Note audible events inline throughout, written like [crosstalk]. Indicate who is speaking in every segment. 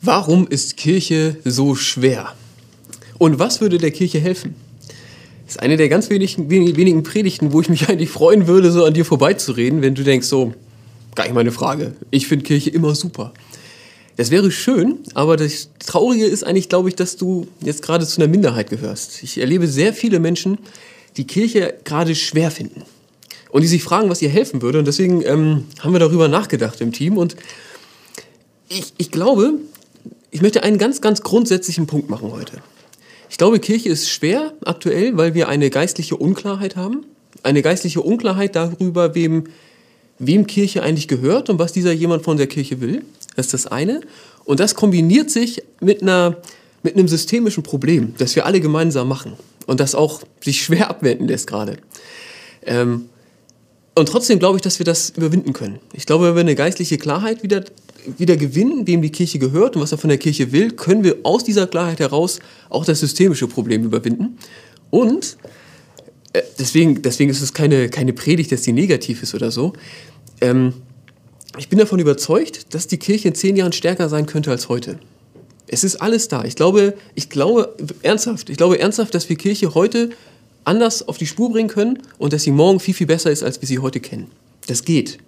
Speaker 1: Warum ist Kirche so schwer? Und was würde der Kirche helfen? Das ist eine der ganz wenigen, wenigen Predigten, wo ich mich [laughs] eigentlich freuen würde, so an dir vorbeizureden, wenn du denkst, so, gar nicht meine Frage. Ich finde Kirche immer super. Das wäre schön, aber das Traurige ist eigentlich, glaube ich, dass du jetzt gerade zu einer Minderheit gehörst. Ich erlebe sehr viele Menschen, die Kirche gerade schwer finden und die sich fragen, was ihr helfen würde. Und deswegen ähm, haben wir darüber nachgedacht im Team. Und ich, ich glaube, ich möchte einen ganz, ganz grundsätzlichen Punkt machen heute. Ich glaube, Kirche ist schwer aktuell, weil wir eine geistliche Unklarheit haben. Eine geistliche Unklarheit darüber, wem, wem Kirche eigentlich gehört und was dieser jemand von der Kirche will. Das ist das eine. Und das kombiniert sich mit, einer, mit einem systemischen Problem, das wir alle gemeinsam machen und das auch sich schwer abwenden lässt gerade. Ähm, und trotzdem glaube ich, dass wir das überwinden können. Ich glaube, wenn wir eine geistliche Klarheit wieder wieder gewinnen, wem die Kirche gehört und was er von der Kirche will, können wir aus dieser Klarheit heraus auch das systemische Problem überwinden. Und äh, deswegen, deswegen ist es keine, keine Predigt, dass die negativ ist oder so. Ähm, ich bin davon überzeugt, dass die Kirche in zehn Jahren stärker sein könnte als heute. Es ist alles da. Ich glaube, ich glaube ernsthaft, ich glaube ernsthaft, dass wir Kirche heute anders auf die Spur bringen können und dass sie morgen viel, viel besser ist, als wir sie heute kennen. Das geht.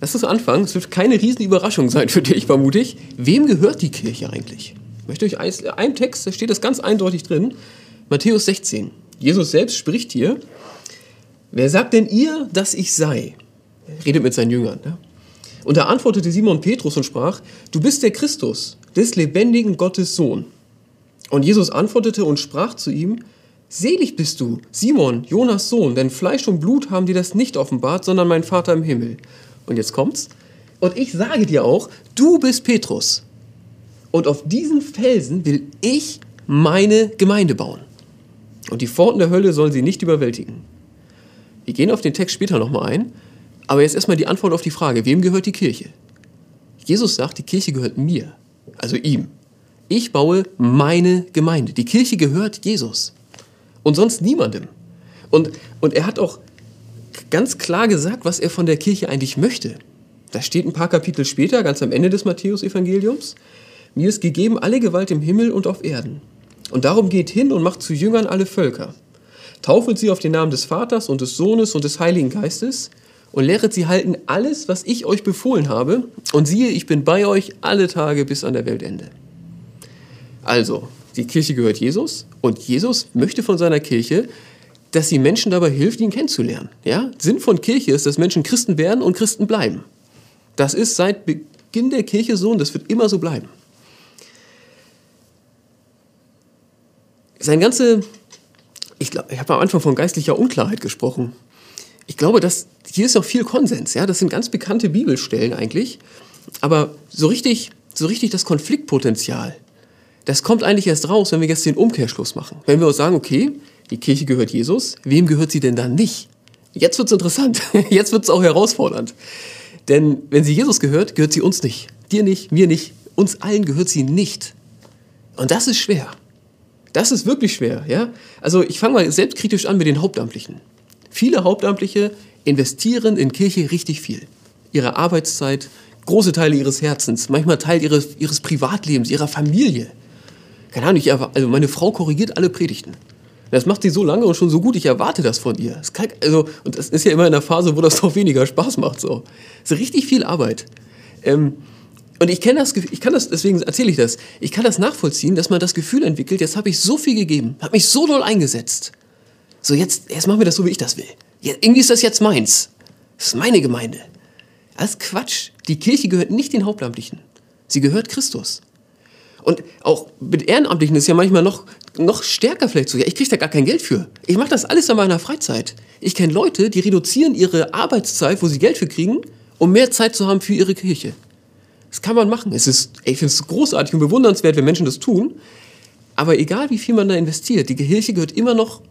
Speaker 1: Lass uns anfangen. Es wird keine riesen Überraschung sein für dich, vermute ich. Wem gehört die Kirche eigentlich? Ich möchte euch einen Text, da steht das ganz eindeutig drin. Matthäus 16. Jesus selbst spricht hier. Wer sagt denn ihr, dass ich sei? Redet mit seinen Jüngern. Ne? Und da antwortete Simon Petrus und sprach, du bist der Christus, des lebendigen Gottes Sohn. Und Jesus antwortete und sprach zu ihm, Selig bist du, Simon, Jonas Sohn, denn Fleisch und Blut haben dir das nicht offenbart, sondern mein Vater im Himmel. Und jetzt kommt's. Und ich sage dir auch, du bist Petrus. Und auf diesen Felsen will ich meine Gemeinde bauen. Und die Pforten der Hölle sollen sie nicht überwältigen. Wir gehen auf den Text später nochmal ein. Aber jetzt erstmal die Antwort auf die Frage, wem gehört die Kirche? Jesus sagt, die Kirche gehört mir, also ihm. Ich baue meine Gemeinde. Die Kirche gehört Jesus und sonst niemandem. Und, und er hat auch ganz klar gesagt, was er von der Kirche eigentlich möchte. Das steht ein paar Kapitel später, ganz am Ende des Matthäusevangeliums. Mir ist gegeben alle Gewalt im Himmel und auf Erden. Und darum geht hin und macht zu Jüngern alle Völker. Taufet sie auf den Namen des Vaters und des Sohnes und des Heiligen Geistes und lehret sie halten alles, was ich euch befohlen habe. Und siehe, ich bin bei euch alle Tage bis an der Weltende. Also, die Kirche gehört Jesus und Jesus möchte von seiner Kirche, dass sie Menschen dabei hilft, ihn kennenzulernen. Ja? Sinn von Kirche ist, dass Menschen Christen werden und Christen bleiben. Das ist seit Beginn der Kirche so und das wird immer so bleiben. Sein ganze, ich, glaub, ich habe am Anfang von geistlicher Unklarheit gesprochen. Ich glaube, dass hier ist auch viel Konsens. Ja? Das sind ganz bekannte Bibelstellen eigentlich. Aber so richtig, so richtig das Konfliktpotenzial, das kommt eigentlich erst raus, wenn wir jetzt den Umkehrschluss machen. Wenn wir uns sagen, okay, die Kirche gehört Jesus, wem gehört sie denn dann nicht? Jetzt wird es interessant, [laughs] jetzt wird es auch herausfordernd. Denn wenn sie Jesus gehört, gehört sie uns nicht. Dir nicht, mir nicht, uns allen gehört sie nicht. Und das ist schwer. Das ist wirklich schwer. Ja? Also ich fange mal selbstkritisch an mit den Hauptamtlichen. Viele Hauptamtliche investieren in Kirche richtig viel. Ihre Arbeitszeit, große Teile ihres Herzens, manchmal Teil ihres, ihres Privatlebens, ihrer Familie. Keine Ahnung, ich, also meine Frau korrigiert alle Predigten. Das macht sie so lange und schon so gut, ich erwarte das von ihr. Das kann, also, und das ist ja immer in der Phase, wo das [laughs] doch weniger Spaß macht. So. Das ist richtig viel Arbeit. Ähm, und ich kenne das, ich kann das, deswegen erzähle ich das, ich kann das nachvollziehen, dass man das Gefühl entwickelt, jetzt habe ich so viel gegeben, habe mich so doll eingesetzt. So, jetzt, jetzt machen wir das so, wie ich das will. Jetzt, irgendwie ist das jetzt meins. Das ist meine Gemeinde. Das ist Quatsch. Die Kirche gehört nicht den Hauptamtlichen. Sie gehört Christus. Und auch mit Ehrenamtlichen ist ja manchmal noch, noch stärker vielleicht so. Ja, ich kriege da gar kein Geld für. Ich mache das alles in meiner Freizeit. Ich kenne Leute, die reduzieren ihre Arbeitszeit, wo sie Geld für kriegen, um mehr Zeit zu haben für ihre Kirche. Das kann man machen. Es ist, ich finde es großartig und bewundernswert, wenn Menschen das tun. Aber egal, wie viel man da investiert, die Kirche gehört immer noch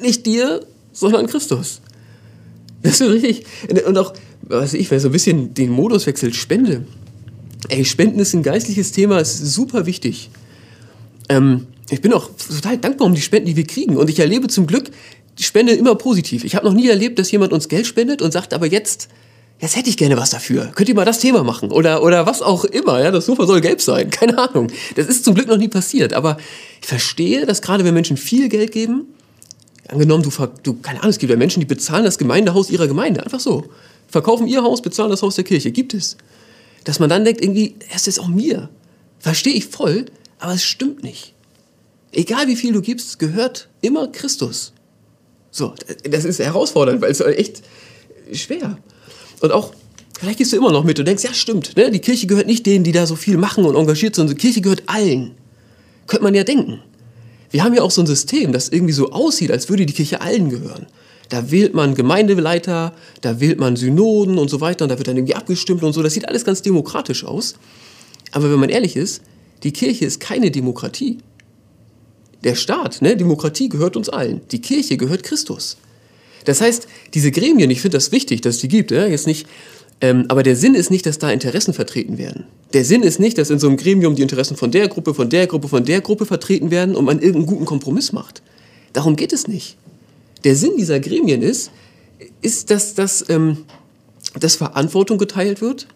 Speaker 1: nicht dir, sondern Christus. Das ist richtig. Und auch, was ich, wer so ein bisschen den Modus wechselt, Spende. Ey, Spenden ist ein geistliches Thema, ist super wichtig. Ähm, ich bin auch total dankbar um die Spenden, die wir kriegen. Und ich erlebe zum Glück die Spende immer positiv. Ich habe noch nie erlebt, dass jemand uns Geld spendet und sagt, aber jetzt, Jetzt hätte ich gerne was dafür. Könnt ihr mal das Thema machen? Oder, oder was auch immer. Ja, das Sofa soll gelb sein. [laughs] Keine Ahnung. Das ist zum Glück noch nie passiert. Aber ich verstehe, dass gerade wenn Menschen viel Geld geben, angenommen, du, du keine Ahnung, es gibt ja Menschen, die bezahlen das Gemeindehaus ihrer Gemeinde. Einfach so. Verkaufen ihr Haus, bezahlen das Haus der Kirche. Gibt es. Dass man dann denkt, irgendwie, es ist auch mir. Verstehe ich voll, aber es stimmt nicht. Egal wie viel du gibst, gehört immer Christus. So, das ist herausfordernd, weil es echt schwer. Und auch, vielleicht gehst du immer noch mit und denkst, ja stimmt, ne? die Kirche gehört nicht denen, die da so viel machen und engagiert sind, die Kirche gehört allen. Könnte man ja denken. Wir haben ja auch so ein System, das irgendwie so aussieht, als würde die Kirche allen gehören. Da wählt man Gemeindeleiter, da wählt man Synoden und so weiter und da wird dann irgendwie abgestimmt und so. Das sieht alles ganz demokratisch aus. Aber wenn man ehrlich ist, die Kirche ist keine Demokratie. Der Staat, ne, Demokratie gehört uns allen. Die Kirche gehört Christus. Das heißt, diese Gremien, ich finde das wichtig, dass es die gibt, ja, jetzt nicht, ähm, aber der Sinn ist nicht, dass da Interessen vertreten werden. Der Sinn ist nicht, dass in so einem Gremium die Interessen von der Gruppe, von der Gruppe, von der Gruppe vertreten werden und man irgendeinen guten Kompromiss macht. Darum geht es nicht. Der Sinn dieser Gremien ist, ist dass, dass, ähm, dass Verantwortung geteilt wird,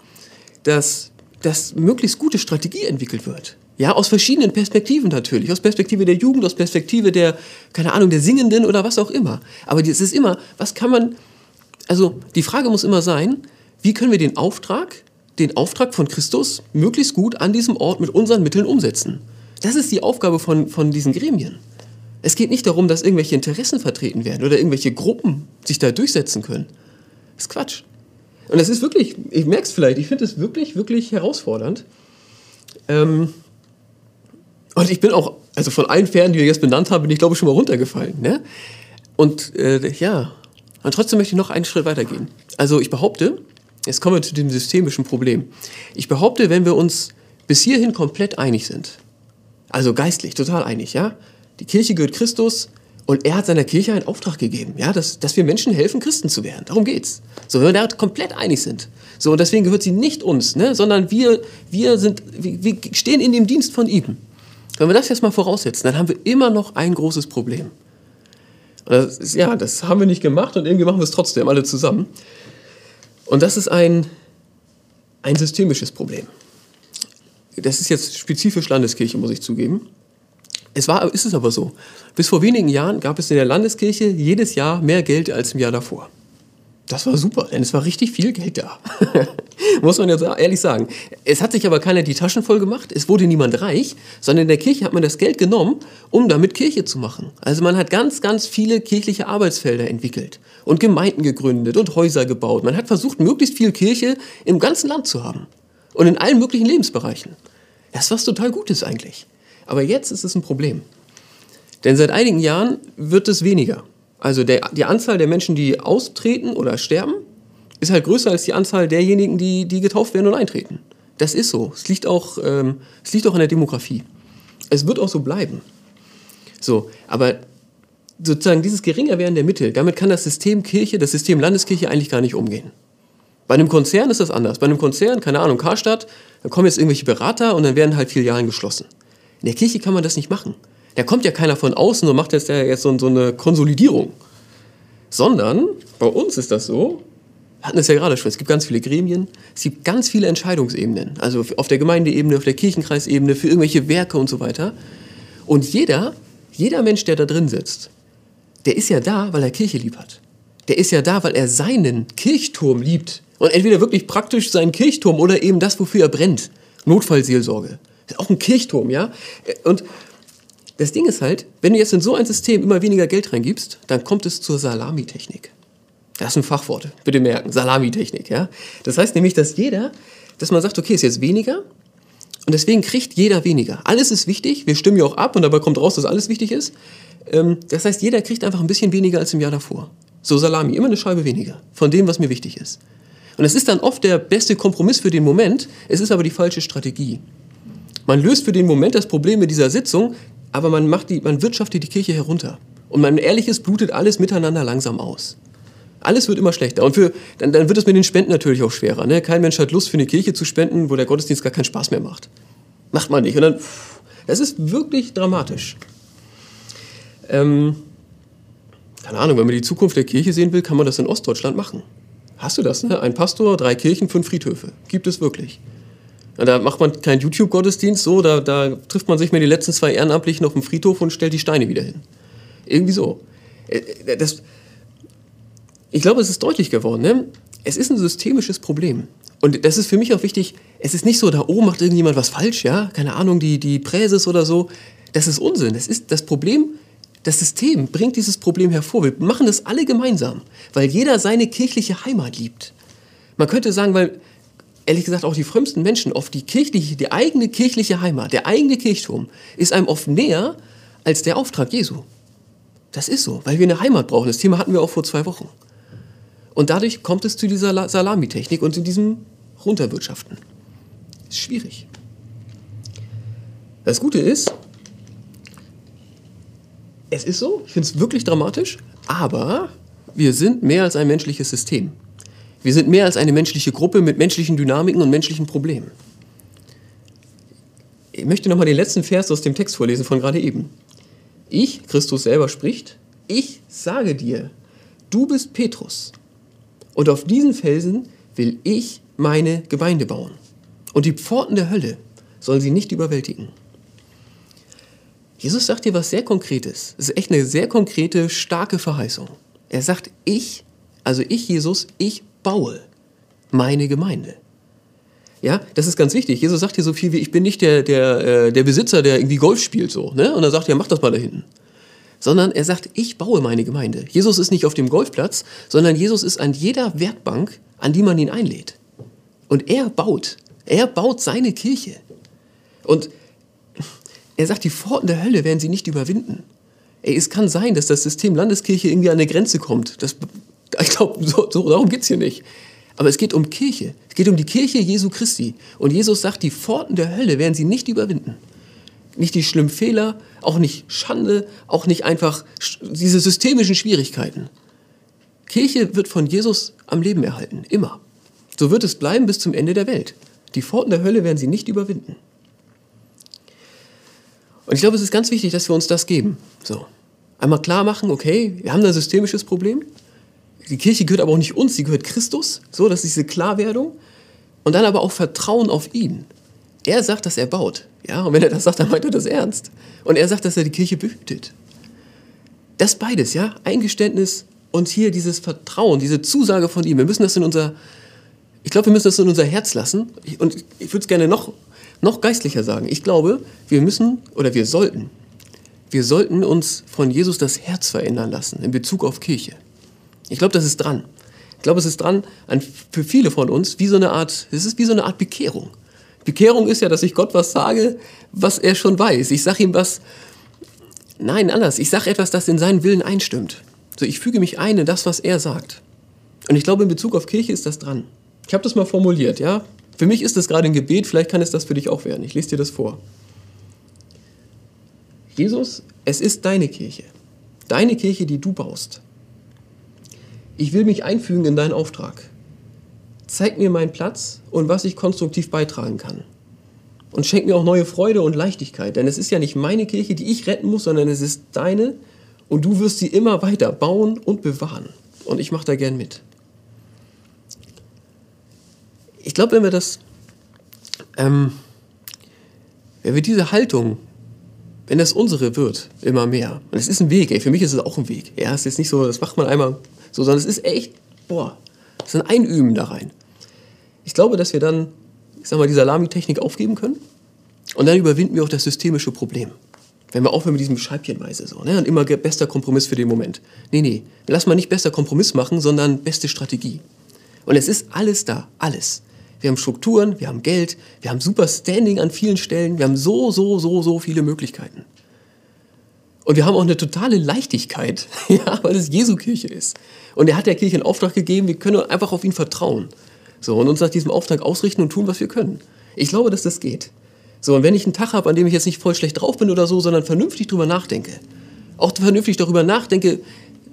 Speaker 1: dass, dass möglichst gute Strategie entwickelt wird. Ja, aus verschiedenen Perspektiven natürlich. Aus Perspektive der Jugend, aus Perspektive der, keine Ahnung, der Singenden oder was auch immer. Aber es ist immer, was kann man, also die Frage muss immer sein, wie können wir den Auftrag, den Auftrag von Christus möglichst gut an diesem Ort mit unseren Mitteln umsetzen? Das ist die Aufgabe von, von diesen Gremien. Es geht nicht darum, dass irgendwelche Interessen vertreten werden oder irgendwelche Gruppen sich da durchsetzen können. Das ist Quatsch. Und das ist wirklich, ich merke es vielleicht, ich finde es wirklich, wirklich herausfordernd. Ähm, und ich bin auch, also von allen Pferden, die wir jetzt benannt haben, bin ich glaube ich schon mal runtergefallen. Ne? Und äh, ja, und trotzdem möchte ich noch einen Schritt weitergehen. Also ich behaupte, jetzt kommen wir zu dem systemischen Problem. Ich behaupte, wenn wir uns bis hierhin komplett einig sind, also geistlich total einig, ja, die Kirche gehört Christus und er hat seiner Kirche einen Auftrag gegeben, ja, dass, dass wir Menschen helfen, Christen zu werden. Darum geht's. So, wenn wir da komplett einig sind. So, und deswegen gehört sie nicht uns, ne, sondern wir, wir, sind, wir, wir stehen in dem Dienst von ihm. Wenn wir das jetzt mal voraussetzen, dann haben wir immer noch ein großes Problem. Das ja, das haben wir nicht gemacht und irgendwie machen wir es trotzdem alle zusammen. Und das ist ein, ein systemisches Problem. Das ist jetzt spezifisch Landeskirche, muss ich zugeben. Es war, ist es aber so. Bis vor wenigen Jahren gab es in der Landeskirche jedes Jahr mehr Geld als im Jahr davor. Das war super, denn es war richtig viel Geld da. [laughs] Muss man ja ehrlich sagen. Es hat sich aber keiner die Taschen voll gemacht, es wurde niemand reich, sondern in der Kirche hat man das Geld genommen, um damit Kirche zu machen. Also man hat ganz, ganz viele kirchliche Arbeitsfelder entwickelt und Gemeinden gegründet und Häuser gebaut. Man hat versucht, möglichst viel Kirche im ganzen Land zu haben und in allen möglichen Lebensbereichen. Das ist was total Gutes eigentlich. Aber jetzt ist es ein Problem. Denn seit einigen Jahren wird es weniger. Also der, die Anzahl der Menschen, die austreten oder sterben, ist halt größer als die Anzahl derjenigen, die, die getauft werden und eintreten. Das ist so. Es liegt, auch, ähm, es liegt auch an der Demografie. Es wird auch so bleiben. So, aber sozusagen dieses Geringerwerden der Mittel, damit kann das System Kirche, das System Landeskirche eigentlich gar nicht umgehen. Bei einem Konzern ist das anders. Bei einem Konzern, keine Ahnung, Karstadt, da kommen jetzt irgendwelche Berater und dann werden halt Filialen geschlossen. In der Kirche kann man das nicht machen. Da kommt ja keiner von außen und macht jetzt, jetzt so, so eine Konsolidierung. Sondern bei uns ist das so, wir hatten es ja gerade schon, es gibt ganz viele Gremien, es gibt ganz viele Entscheidungsebenen, also auf der Gemeindeebene, auf der Kirchenkreisebene, für irgendwelche Werke und so weiter. Und jeder, jeder Mensch, der da drin sitzt, der ist ja da, weil er Kirche lieb hat. Der ist ja da, weil er seinen Kirchturm liebt. Und entweder wirklich praktisch seinen Kirchturm oder eben das, wofür er brennt. Notfallseelsorge. Auch ein Kirchturm, ja? Und das Ding ist halt, wenn du jetzt in so ein System immer weniger Geld reingibst, dann kommt es zur Salamitechnik. Das ist ein Fachwort, bitte merken, Salamitechnik, ja? Das heißt nämlich, dass jeder, dass man sagt, okay, ist jetzt weniger und deswegen kriegt jeder weniger. Alles ist wichtig, wir stimmen ja auch ab und dabei kommt raus, dass alles wichtig ist. Ähm, das heißt, jeder kriegt einfach ein bisschen weniger als im Jahr davor. So Salami, immer eine Scheibe weniger von dem, was mir wichtig ist. Und es ist dann oft der beste Kompromiss für den Moment, es ist aber die falsche Strategie. Man löst für den Moment das Problem mit dieser Sitzung, aber man, macht die, man wirtschaftet die Kirche herunter. Und man ehrliches blutet alles miteinander langsam aus. Alles wird immer schlechter. Und für, dann, dann wird es mit den Spenden natürlich auch schwerer. Ne? Kein Mensch hat Lust, für eine Kirche zu spenden, wo der Gottesdienst gar keinen Spaß mehr macht. Macht man nicht. Und dann, das ist wirklich dramatisch. Ähm, keine Ahnung, wenn man die Zukunft der Kirche sehen will, kann man das in Ostdeutschland machen. Hast du das, ne? Ein Pastor, drei Kirchen, fünf Friedhöfe. Gibt es wirklich. Da macht man keinen YouTube-Gottesdienst, so, da, da trifft man sich mit den letzten zwei Ehrenamtlichen auf dem Friedhof und stellt die Steine wieder hin. Irgendwie so. Äh, äh, das, ich glaube, es ist deutlich geworden. Ne? Es ist ein systemisches Problem. Und das ist für mich auch wichtig, es ist nicht so, da oben macht irgendjemand was falsch, ja, keine Ahnung, die, die Präses oder so. Das ist Unsinn. Das ist das Problem, das System bringt dieses Problem hervor. Wir machen das alle gemeinsam, weil jeder seine kirchliche Heimat liebt. Man könnte sagen, weil ehrlich gesagt auch die frömmsten Menschen oft die kirchliche, die eigene kirchliche Heimat, der eigene Kirchturm ist einem oft näher als der Auftrag Jesu. Das ist so, weil wir eine Heimat brauchen. Das Thema hatten wir auch vor zwei Wochen. Und dadurch kommt es zu dieser Salamitechnik und zu diesem Runterwirtschaften. Ist schwierig. Das Gute ist, es ist so, ich finde es wirklich dramatisch, aber wir sind mehr als ein menschliches System. Wir sind mehr als eine menschliche Gruppe mit menschlichen Dynamiken und menschlichen Problemen. Ich möchte nochmal den letzten Vers aus dem Text vorlesen von gerade eben. Ich, Christus selber spricht, ich sage dir, du bist Petrus. Und auf diesen Felsen will ich meine Gemeinde bauen. Und die Pforten der Hölle sollen sie nicht überwältigen. Jesus sagt dir was sehr Konkretes. Es ist echt eine sehr konkrete, starke Verheißung. Er sagt, ich, also ich, Jesus, ich baue meine Gemeinde. Ja, das ist ganz wichtig. Jesus sagt hier so viel wie, ich bin nicht der, der, äh, der Besitzer, der irgendwie Golf spielt so. Ne? Und dann sagt er, mach das mal da hinten. Sondern er sagt, ich baue meine Gemeinde. Jesus ist nicht auf dem Golfplatz, sondern Jesus ist an jeder Werkbank, an die man ihn einlädt. Und er baut. Er baut seine Kirche. Und er sagt, die Pforten der Hölle werden sie nicht überwinden. Ey, es kann sein, dass das System Landeskirche irgendwie an eine Grenze kommt. Das, ich glaube, so, so, darum geht es hier nicht. Aber es geht um Kirche. Es geht um die Kirche Jesu Christi. Und Jesus sagt, die Pforten der Hölle werden sie nicht überwinden. Nicht die schlimmen Fehler, auch nicht Schande, auch nicht einfach diese systemischen Schwierigkeiten. Kirche wird von Jesus am Leben erhalten. Immer. So wird es bleiben bis zum Ende der Welt. Die Pforten der Hölle werden sie nicht überwinden. Und ich glaube, es ist ganz wichtig, dass wir uns das geben. So. Einmal klar machen, okay, wir haben ein systemisches Problem. Die Kirche gehört aber auch nicht uns, sie gehört Christus. So, das ist diese Klarwerdung. Und dann aber auch Vertrauen auf ihn. Er sagt, dass er baut. Ja, und wenn er das sagt, dann meint er das ernst. Und er sagt, dass er die Kirche behütet. Das beides, ja, Eingeständnis und hier dieses Vertrauen, diese Zusage von ihm. Wir müssen das in unser, ich glaube, wir müssen das in unser Herz lassen. Und ich würde es gerne noch, noch geistlicher sagen. Ich glaube, wir müssen oder wir sollten, wir sollten uns von Jesus das Herz verändern lassen in Bezug auf Kirche. Ich glaube, das ist dran. Ich glaube, es ist dran an, für viele von uns wie so eine Art, es ist wie so eine Art Bekehrung. Bekehrung ist ja, dass ich Gott was sage, was er schon weiß. Ich sage ihm was, nein, anders. Ich sage etwas, das in seinen Willen einstimmt. So, ich füge mich ein in das, was er sagt. Und ich glaube, in Bezug auf Kirche ist das dran. Ich habe das mal formuliert, ja. Für mich ist das gerade ein Gebet, vielleicht kann es das für dich auch werden. Ich lese dir das vor. Jesus, es ist deine Kirche. Deine Kirche, die du baust. Ich will mich einfügen in deinen Auftrag. Zeig mir meinen Platz und was ich konstruktiv beitragen kann. Und schenk mir auch neue Freude und Leichtigkeit, denn es ist ja nicht meine Kirche, die ich retten muss, sondern es ist deine und du wirst sie immer weiter bauen und bewahren. Und ich mache da gern mit. Ich glaube, wenn wir das, ähm, wenn wir diese Haltung, wenn das unsere wird, immer mehr, und es ist ein Weg, ey, für mich ist es auch ein Weg. Ja, es ist nicht so, das macht man einmal so, sondern es ist echt, boah, es ist ein Einüben da rein. Ich glaube, dass wir dann, ich sag mal, die Salamitechnik aufgeben können und dann überwinden wir auch das systemische Problem. Wenn wir aufhören mit diesem Scheibchenweise so, ne? Und immer bester Kompromiss für den Moment. Nee, nee, lass mal nicht bester Kompromiss machen, sondern beste Strategie. Und es ist alles da, alles. Wir haben Strukturen, wir haben Geld, wir haben super Standing an vielen Stellen, wir haben so, so, so, so viele Möglichkeiten. Und wir haben auch eine totale Leichtigkeit, [laughs] ja, weil es Jesu Kirche ist. Und er hat der Kirche einen Auftrag gegeben, wir können einfach auf ihn vertrauen. So, und uns nach diesem Auftrag ausrichten und tun, was wir können. Ich glaube, dass das geht. So, und wenn ich einen Tag habe, an dem ich jetzt nicht voll schlecht drauf bin oder so, sondern vernünftig drüber nachdenke, auch vernünftig darüber nachdenke,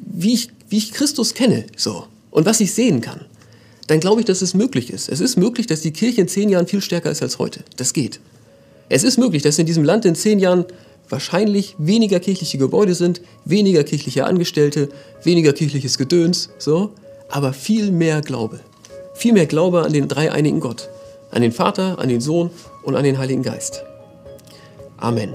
Speaker 1: wie ich, wie ich Christus kenne, so, und was ich sehen kann, dann glaube ich, dass es möglich ist. Es ist möglich, dass die Kirche in zehn Jahren viel stärker ist als heute. Das geht. Es ist möglich, dass in diesem Land in zehn Jahren wahrscheinlich weniger kirchliche Gebäude sind, weniger kirchliche Angestellte, weniger kirchliches Gedöns, so. aber viel mehr Glaube. Viel mehr Glaube an den dreieinigen Gott. An den Vater, an den Sohn und an den Heiligen Geist. Amen.